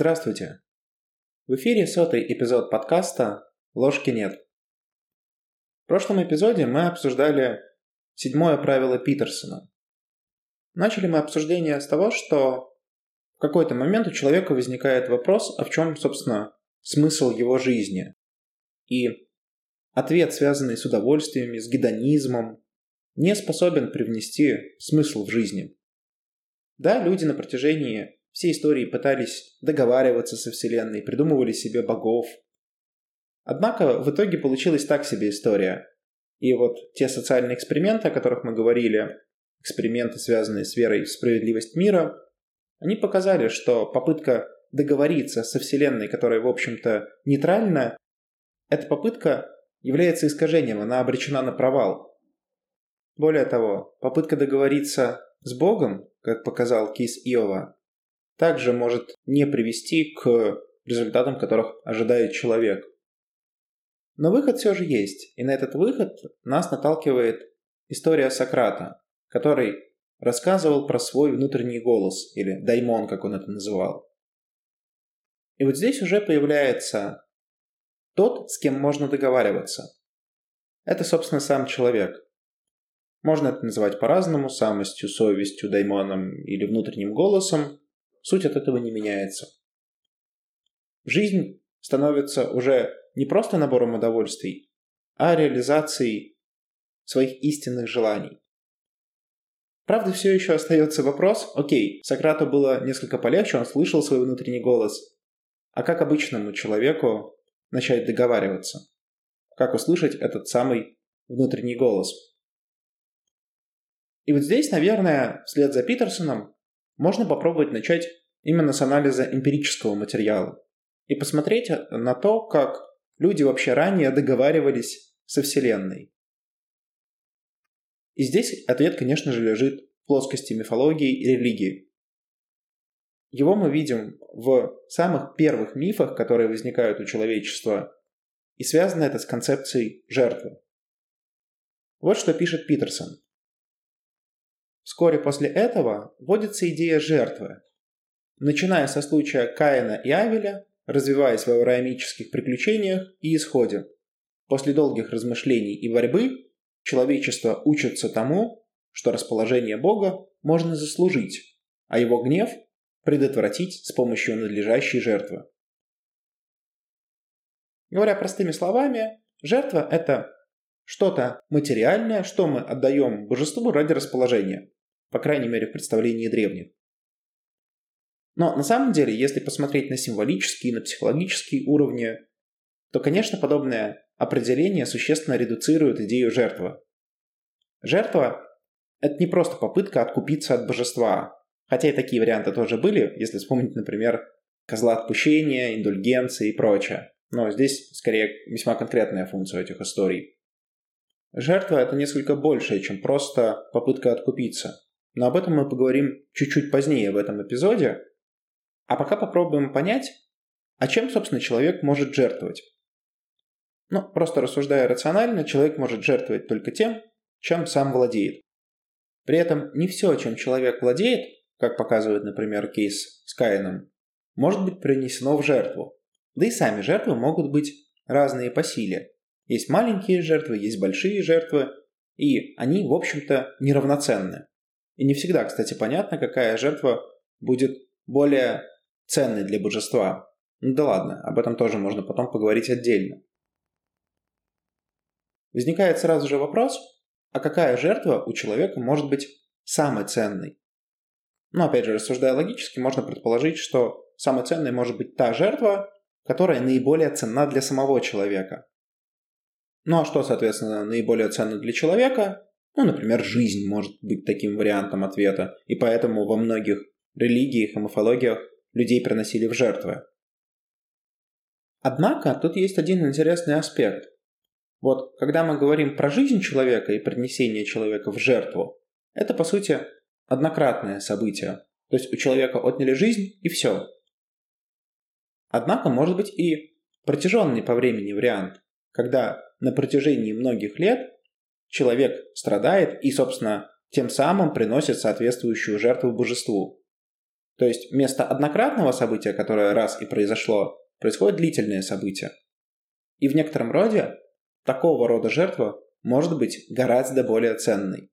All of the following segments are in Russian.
Здравствуйте! В эфире сотый эпизод подкаста «Ложки нет». В прошлом эпизоде мы обсуждали седьмое правило Питерсона. Начали мы обсуждение с того, что в какой-то момент у человека возникает вопрос, а в чем, собственно, смысл его жизни. И ответ, связанный с удовольствиями, с гедонизмом, не способен привнести смысл в жизни. Да, люди на протяжении всей истории пытались договариваться со Вселенной, придумывали себе богов. Однако в итоге получилась так себе история. И вот те социальные эксперименты, о которых мы говорили, эксперименты, связанные с верой в справедливость мира, они показали, что попытка договориться со Вселенной, которая, в общем-то, нейтральна, эта попытка является искажением, она обречена на провал. Более того, попытка договориться с Богом, как показал кейс Иова, также может не привести к результатам, которых ожидает человек. Но выход все же есть, и на этот выход нас наталкивает история Сократа, который рассказывал про свой внутренний голос, или даймон, как он это называл. И вот здесь уже появляется тот, с кем можно договариваться. Это, собственно, сам человек. Можно это называть по-разному, самостью, совестью, даймоном или внутренним голосом, Суть от этого не меняется. Жизнь становится уже не просто набором удовольствий, а реализацией своих истинных желаний. Правда, все еще остается вопрос, окей, Сократу было несколько полегче, он слышал свой внутренний голос. А как обычному человеку начать договариваться? Как услышать этот самый внутренний голос? И вот здесь, наверное, вслед за Питерсоном можно попробовать начать именно с анализа эмпирического материала и посмотреть на то, как люди вообще ранее договаривались со Вселенной. И здесь ответ, конечно же, лежит в плоскости мифологии и религии. Его мы видим в самых первых мифах, которые возникают у человечества, и связано это с концепцией жертвы. Вот что пишет Питерсон. Вскоре после этого вводится идея жертвы, начиная со случая Каина и Авеля, развиваясь в авраамических приключениях и исходе. После долгих размышлений и борьбы человечество учится тому, что расположение Бога можно заслужить, а его гнев предотвратить с помощью надлежащей жертвы. Говоря простыми словами, жертва – это что-то материальное, что мы отдаем божеству ради расположения, по крайней мере в представлении древних. Но на самом деле, если посмотреть на символические и на психологические уровни, то, конечно, подобное определение существенно редуцирует идею жертвы. Жертва – это не просто попытка откупиться от божества, хотя и такие варианты тоже были, если вспомнить, например, козла отпущения, индульгенции и прочее. Но здесь скорее весьма конкретная функция этих историй. Жертва – это несколько большее, чем просто попытка откупиться. Но об этом мы поговорим чуть-чуть позднее в этом эпизоде. А пока попробуем понять, а чем, собственно, человек может жертвовать. Ну, просто рассуждая рационально, человек может жертвовать только тем, чем сам владеет. При этом не все, чем человек владеет, как показывает, например, кейс с Каином, может быть принесено в жертву. Да и сами жертвы могут быть разные по силе. Есть маленькие жертвы, есть большие жертвы, и они, в общем-то, неравноценны. И не всегда, кстати, понятно, какая жертва будет более ценной для божества. Ну да ладно, об этом тоже можно потом поговорить отдельно. Возникает сразу же вопрос, а какая жертва у человека может быть самой ценной? Но опять же, рассуждая логически, можно предположить, что самой ценной может быть та жертва, которая наиболее ценна для самого человека. Ну а что, соответственно, наиболее ценно для человека? Ну, например, жизнь может быть таким вариантом ответа, и поэтому во многих религиях и мифологиях людей приносили в жертвы. Однако тут есть один интересный аспект. Вот когда мы говорим про жизнь человека и принесение человека в жертву, это по сути однократное событие. То есть у человека отняли жизнь и все. Однако может быть и протяженный по времени вариант, когда на протяжении многих лет человек страдает и, собственно, тем самым приносит соответствующую жертву божеству. То есть вместо однократного события, которое раз и произошло, происходит длительное событие. И в некотором роде такого рода жертва может быть гораздо более ценной.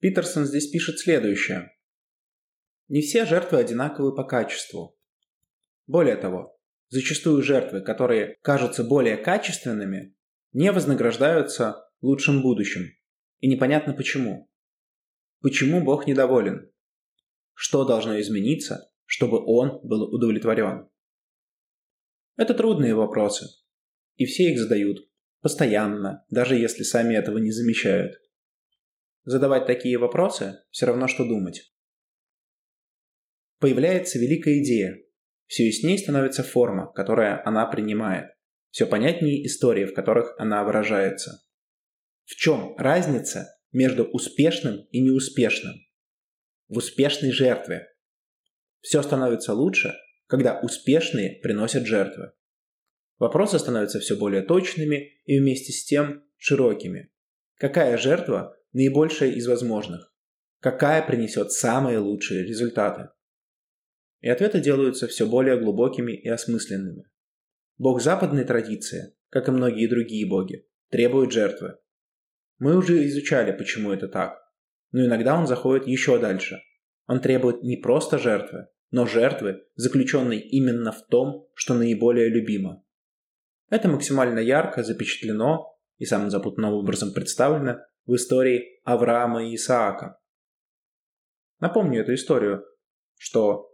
Питерсон здесь пишет следующее. Не все жертвы одинаковы по качеству. Более того, зачастую жертвы, которые кажутся более качественными, не вознаграждаются лучшим будущим. И непонятно почему. Почему Бог недоволен? Что должно измениться, чтобы он был удовлетворен? Это трудные вопросы. И все их задают. Постоянно, даже если сами этого не замечают. Задавать такие вопросы – все равно, что думать. Появляется великая идея. Все яснее становится форма, которая она принимает. Все понятнее истории, в которых она выражается. В чем разница между успешным и неуспешным? В успешной жертве. Все становится лучше, когда успешные приносят жертвы. Вопросы становятся все более точными и вместе с тем широкими. Какая жертва наибольшая из возможных? Какая принесет самые лучшие результаты? И ответы делаются все более глубокими и осмысленными. Бог западной традиции, как и многие другие боги, требует жертвы. Мы уже изучали, почему это так. Но иногда он заходит еще дальше. Он требует не просто жертвы, но жертвы, заключенной именно в том, что наиболее любимо. Это максимально ярко запечатлено и самым запутанным образом представлено в истории Авраама и Исаака. Напомню эту историю, что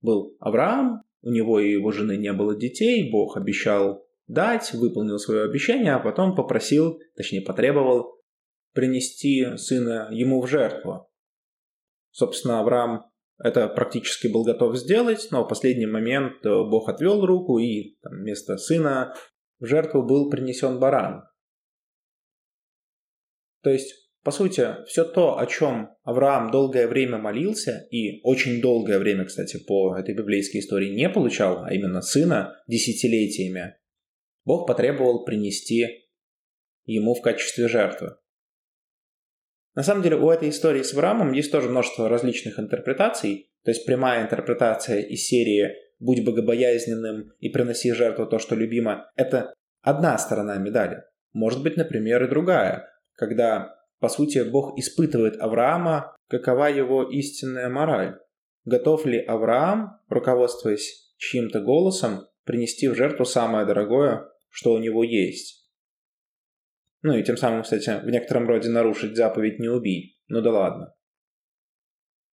был Авраам, у него и его жены не было детей, Бог обещал дать, выполнил свое обещание, а потом попросил, точнее потребовал, принести сына ему в жертву. Собственно, Авраам это практически был готов сделать, но в последний момент Бог отвел руку, и там, вместо сына в жертву был принесен баран. То есть, по сути, все то, о чем Авраам долгое время молился, и очень долгое время, кстати, по этой библейской истории не получал, а именно сына десятилетиями, Бог потребовал принести ему в качестве жертвы. На самом деле у этой истории с Авраамом есть тоже множество различных интерпретаций. То есть прямая интерпретация из серии «Будь богобоязненным и приноси жертву то, что любимо» — это одна сторона медали. Может быть, например, и другая, когда, по сути, Бог испытывает Авраама, какова его истинная мораль. Готов ли Авраам, руководствуясь чьим-то голосом, принести в жертву самое дорогое, что у него есть. Ну и тем самым, кстати, в некотором роде нарушить заповедь «не убий». Ну да ладно.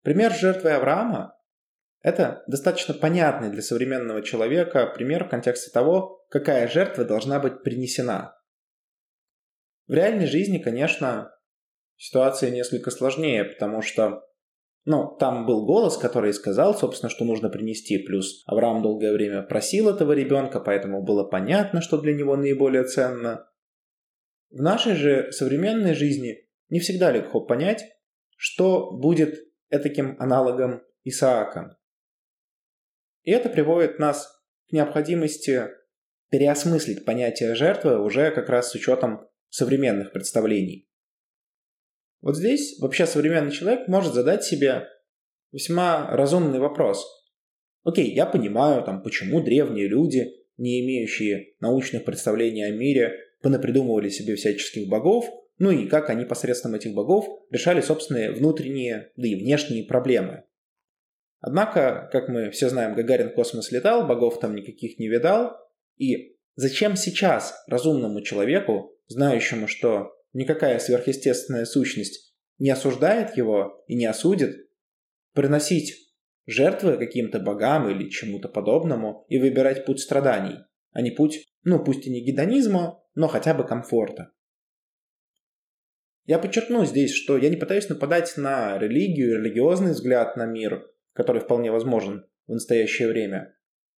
Пример жертвы Авраама – это достаточно понятный для современного человека пример в контексте того, какая жертва должна быть принесена. В реальной жизни, конечно, ситуация несколько сложнее, потому что ну, там был голос, который сказал, собственно, что нужно принести. Плюс Авраам долгое время просил этого ребенка, поэтому было понятно, что для него наиболее ценно. В нашей же современной жизни не всегда легко понять, что будет этаким аналогом Исаака. И это приводит нас к необходимости переосмыслить понятие жертвы уже как раз с учетом современных представлений. Вот здесь вообще современный человек может задать себе весьма разумный вопрос. Окей, я понимаю, там, почему древние люди, не имеющие научных представлений о мире, понапридумывали себе всяческих богов, ну и как они посредством этих богов решали собственные внутренние, да и внешние проблемы. Однако, как мы все знаем, Гагарин в космос летал, богов там никаких не видал, и зачем сейчас разумному человеку, знающему, что никакая сверхъестественная сущность не осуждает его и не осудит, приносить жертвы каким-то богам или чему-то подобному и выбирать путь страданий, а не путь, ну пусть и не гедонизма, но хотя бы комфорта. Я подчеркну здесь, что я не пытаюсь нападать на религию, религиозный взгляд на мир, который вполне возможен в настоящее время.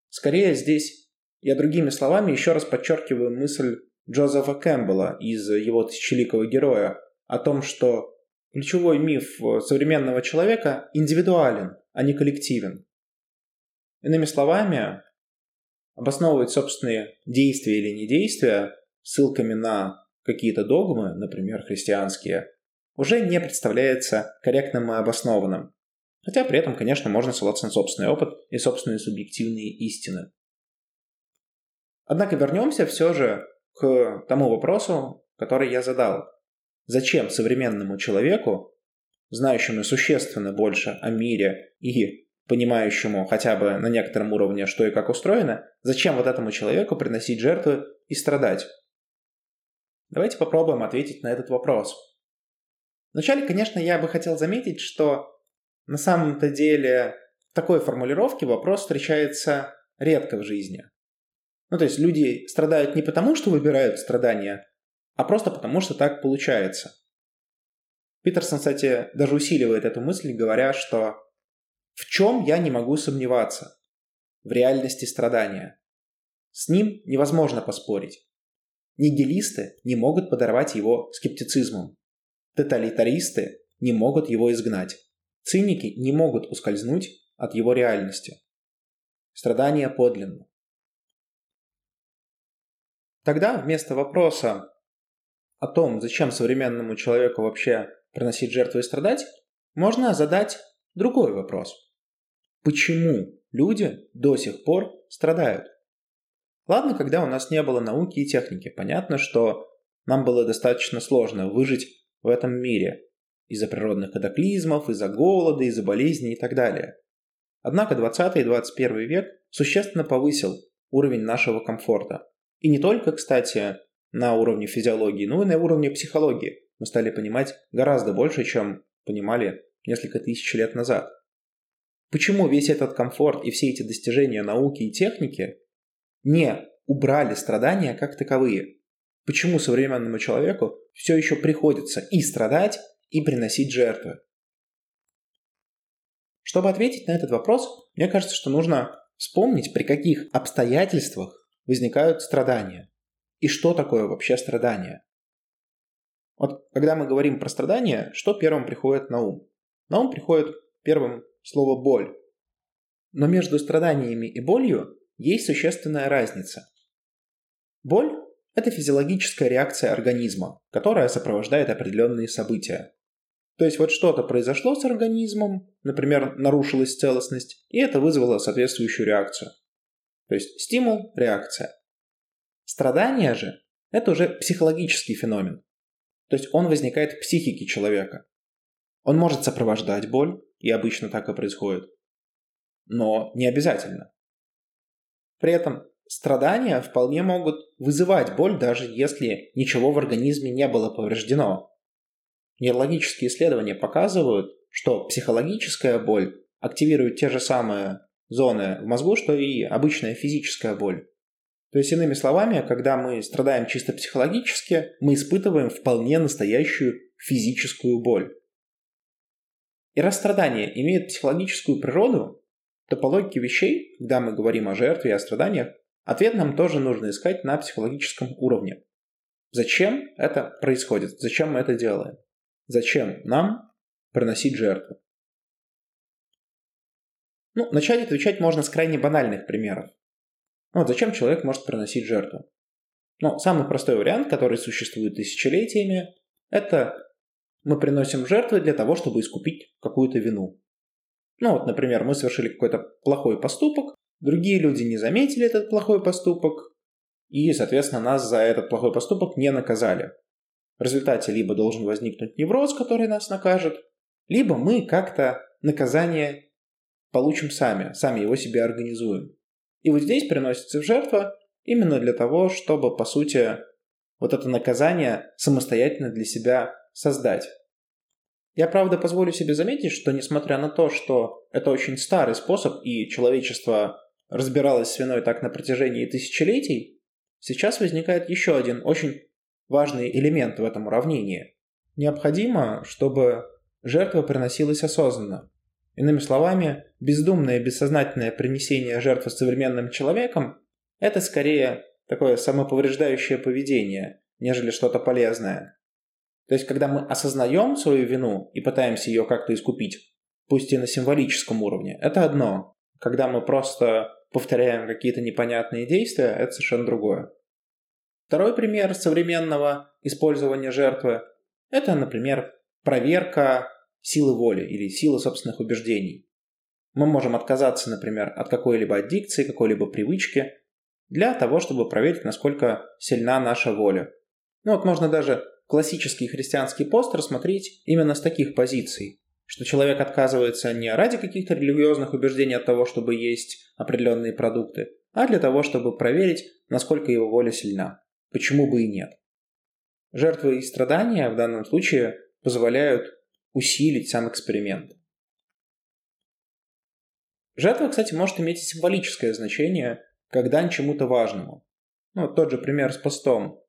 Скорее здесь я другими словами еще раз подчеркиваю мысль Джозефа Кэмпбелла из его «Тысячеликого героя» о том, что ключевой миф современного человека индивидуален, а не коллективен. Иными словами, обосновывать собственные действия или недействия ссылками на какие-то догмы, например, христианские, уже не представляется корректным и обоснованным. Хотя при этом, конечно, можно ссылаться на собственный опыт и собственные субъективные истины. Однако вернемся все же к тому вопросу, который я задал. Зачем современному человеку, знающему существенно больше о мире и понимающему хотя бы на некотором уровне, что и как устроено, зачем вот этому человеку приносить жертвы и страдать? Давайте попробуем ответить на этот вопрос. Вначале, конечно, я бы хотел заметить, что на самом-то деле в такой формулировке вопрос встречается редко в жизни. Ну, то есть люди страдают не потому, что выбирают страдания, а просто потому, что так получается. Питерсон, кстати, даже усиливает эту мысль, говоря, что в чем я не могу сомневаться? В реальности страдания. С ним невозможно поспорить. Нигилисты не могут подорвать его скептицизмом. Тоталитаристы не могут его изгнать. Циники не могут ускользнуть от его реальности. Страдания подлинно. Тогда вместо вопроса о том, зачем современному человеку вообще приносить жертву и страдать, можно задать другой вопрос. Почему люди до сих пор страдают? Ладно, когда у нас не было науки и техники, понятно, что нам было достаточно сложно выжить в этом мире из-за природных катаклизмов, из-за голода, из-за болезней и так далее. Однако 20 и 21 век существенно повысил уровень нашего комфорта. И не только, кстати, на уровне физиологии, но и на уровне психологии. Мы стали понимать гораздо больше, чем понимали несколько тысяч лет назад. Почему весь этот комфорт и все эти достижения науки и техники не убрали страдания как таковые. Почему современному человеку все еще приходится и страдать, и приносить жертвы? Чтобы ответить на этот вопрос, мне кажется, что нужно вспомнить, при каких обстоятельствах возникают страдания. И что такое вообще страдание? Вот когда мы говорим про страдания, что первым приходит на ум? На ум приходит первым слово «боль». Но между страданиями и болью есть существенная разница. Боль – это физиологическая реакция организма, которая сопровождает определенные события. То есть вот что-то произошло с организмом, например, нарушилась целостность, и это вызвало соответствующую реакцию. То есть стимул – реакция. Страдание же – это уже психологический феномен. То есть он возникает в психике человека. Он может сопровождать боль, и обычно так и происходит, но не обязательно. При этом страдания вполне могут вызывать боль, даже если ничего в организме не было повреждено. Нейрологические исследования показывают, что психологическая боль активирует те же самые зоны в мозгу, что и обычная физическая боль. То есть, иными словами, когда мы страдаем чисто психологически, мы испытываем вполне настоящую физическую боль. И раз страдания имеют психологическую природу, то по логике вещей, когда мы говорим о жертве и о страданиях, ответ нам тоже нужно искать на психологическом уровне. Зачем это происходит? Зачем мы это делаем? Зачем нам приносить жертву? Ну, начать отвечать можно с крайне банальных примеров. Вот зачем человек может приносить жертву? Ну, самый простой вариант, который существует тысячелетиями, это мы приносим жертвы для того, чтобы искупить какую-то вину. Ну вот, например, мы совершили какой-то плохой поступок, другие люди не заметили этот плохой поступок, и, соответственно, нас за этот плохой поступок не наказали. В результате либо должен возникнуть невроз, который нас накажет, либо мы как-то наказание получим сами, сами его себе организуем. И вот здесь приносится в жертва именно для того, чтобы, по сути, вот это наказание самостоятельно для себя создать. Я, правда, позволю себе заметить, что несмотря на то, что это очень старый способ, и человечество разбиралось с виной так на протяжении тысячелетий, сейчас возникает еще один очень важный элемент в этом уравнении. Необходимо, чтобы жертва приносилась осознанно. Иными словами, бездумное бессознательное принесение жертвы современным человеком – это скорее такое самоповреждающее поведение, нежели что-то полезное. То есть, когда мы осознаем свою вину и пытаемся ее как-то искупить, пусть и на символическом уровне, это одно. Когда мы просто повторяем какие-то непонятные действия, это совершенно другое. Второй пример современного использования жертвы – это, например, проверка силы воли или силы собственных убеждений. Мы можем отказаться, например, от какой-либо аддикции, какой-либо привычки для того, чтобы проверить, насколько сильна наша воля. Ну вот можно даже классический христианский пост рассмотреть именно с таких позиций, что человек отказывается не ради каких-то религиозных убеждений от того, чтобы есть определенные продукты, а для того, чтобы проверить, насколько его воля сильна. Почему бы и нет? Жертвы и страдания в данном случае позволяют усилить сам эксперимент. Жертва, кстати, может иметь символическое значение, как дань чему-то важному. Ну, тот же пример с постом.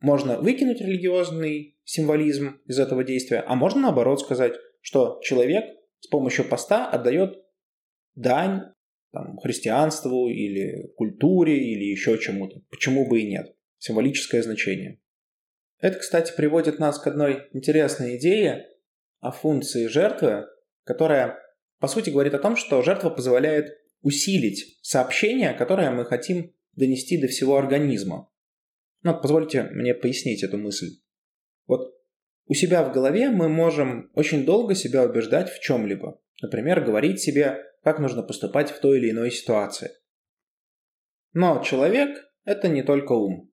Можно выкинуть религиозный символизм из этого действия, а можно наоборот сказать, что человек с помощью поста отдает дань там, христианству или культуре или еще чему-то. Почему бы и нет? Символическое значение. Это, кстати, приводит нас к одной интересной идее о функции жертвы, которая, по сути, говорит о том, что жертва позволяет усилить сообщение, которое мы хотим донести до всего организма. Ну, позвольте мне пояснить эту мысль. Вот у себя в голове мы можем очень долго себя убеждать в чем-либо. Например, говорить себе, как нужно поступать в той или иной ситуации. Но человек – это не только ум.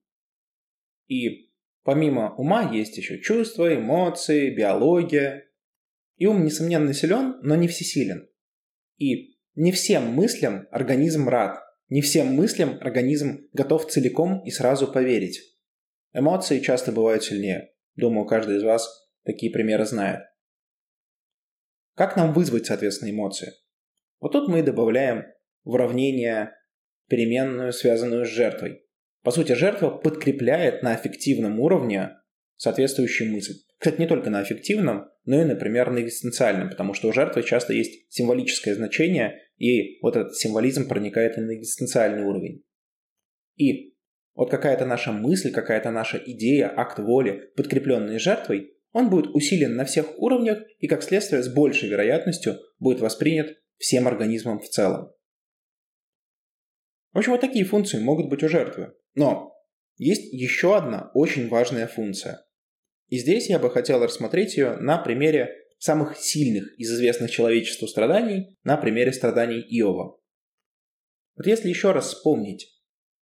И помимо ума есть еще чувства, эмоции, биология. И ум, несомненно, силен, но не всесилен. И не всем мыслям организм рад. Не всем мыслям организм готов целиком и сразу поверить. Эмоции часто бывают сильнее. Думаю, каждый из вас такие примеры знает. Как нам вызвать, соответственно, эмоции? Вот тут мы добавляем в уравнение переменную, связанную с жертвой. По сути, жертва подкрепляет на аффективном уровне соответствующую мысль. Кстати, не только на аффективном, но и, например, на экзистенциальном, потому что у жертвы часто есть символическое значение, и вот этот символизм проникает и на экзистенциальный уровень. И вот какая-то наша мысль, какая-то наша идея, акт воли, подкрепленный жертвой, он будет усилен на всех уровнях и, как следствие, с большей вероятностью будет воспринят всем организмом в целом. В общем, вот такие функции могут быть у жертвы. Но есть еще одна очень важная функция. И здесь я бы хотел рассмотреть ее на примере самых сильных из известных человечеству страданий, на примере страданий Иова. Вот если еще раз вспомнить,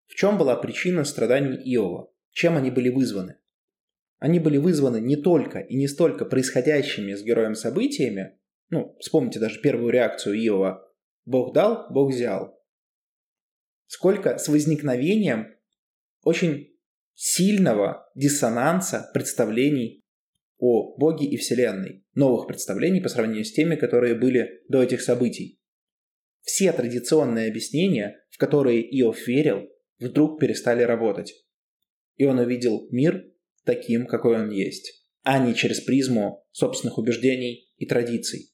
в чем была причина страданий Иова, чем они были вызваны. Они были вызваны не только и не столько происходящими с героем событиями, ну, вспомните даже первую реакцию Иова «Бог дал, Бог взял», сколько с возникновением очень сильного диссонанса представлений о Боге и Вселенной, новых представлений по сравнению с теми, которые были до этих событий. Все традиционные объяснения, в которые Иов верил, вдруг перестали работать. И он увидел мир таким, какой он есть, а не через призму собственных убеждений и традиций.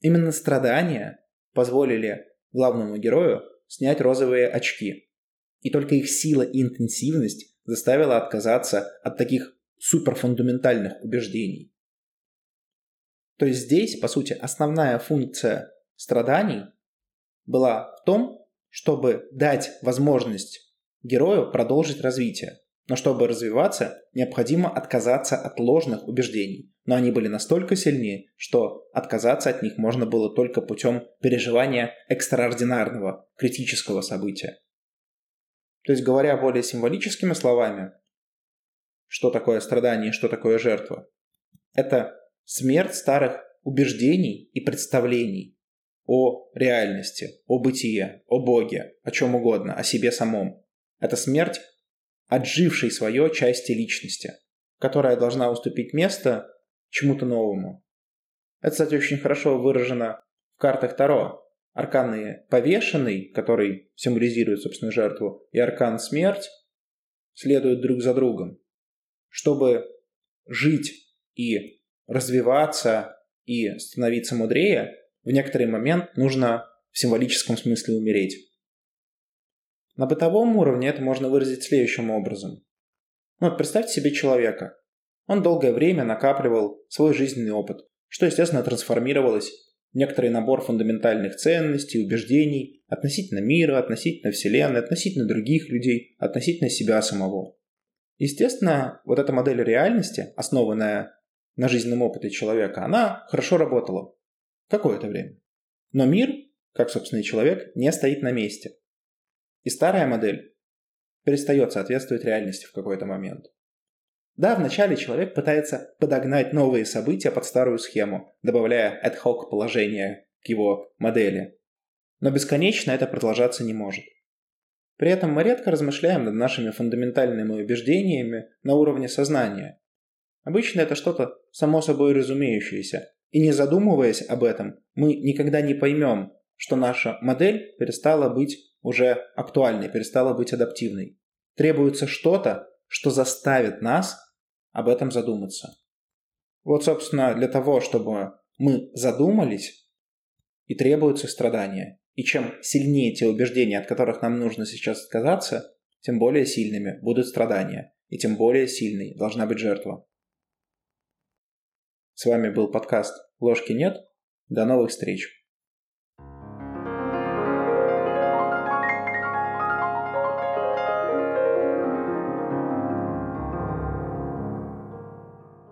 Именно страдания позволили главному герою снять розовые очки. И только их сила и интенсивность заставила отказаться от таких суперфундаментальных убеждений. То есть здесь, по сути, основная функция страданий была в том, чтобы дать возможность герою продолжить развитие. Но чтобы развиваться, необходимо отказаться от ложных убеждений. Но они были настолько сильнее, что отказаться от них можно было только путем переживания экстраординарного, критического события. То есть, говоря более символическими словами, что такое страдание что такое жертва? Это смерть старых убеждений и представлений о реальности, о бытие, о Боге, о чем угодно, о себе самом. Это смерть отжившей свое части личности, которая должна уступить место чему-то новому. Это, кстати, очень хорошо выражено в картах Таро. Арканы повешенный, который символизирует, собственно, жертву, и аркан смерть следуют друг за другом. Чтобы жить и развиваться и становиться мудрее, в некоторый момент нужно в символическом смысле умереть. На бытовом уровне это можно выразить следующим образом. Ну, вот представьте себе человека. Он долгое время накапливал свой жизненный опыт, что, естественно, трансформировалось некоторый набор фундаментальных ценностей, убеждений относительно мира, относительно Вселенной, относительно других людей, относительно себя самого. Естественно, вот эта модель реальности, основанная на жизненном опыте человека, она хорошо работала какое-то время. Но мир, как собственный человек, не стоит на месте. И старая модель перестает соответствовать реальности в какой-то момент. Да, вначале человек пытается подогнать новые события под старую схему, добавляя ad-hoc положение к его модели. Но бесконечно это продолжаться не может. При этом мы редко размышляем над нашими фундаментальными убеждениями на уровне сознания. Обычно это что-то само собой разумеющееся, и не задумываясь об этом, мы никогда не поймем, что наша модель перестала быть уже актуальной, перестала быть адаптивной. Требуется что-то, что заставит нас об этом задуматься. Вот, собственно, для того, чтобы мы задумались, и требуется страдания. И чем сильнее те убеждения, от которых нам нужно сейчас отказаться, тем более сильными будут страдания, и тем более сильной должна быть жертва. С вами был подкаст «Ложки нет». До новых встреч!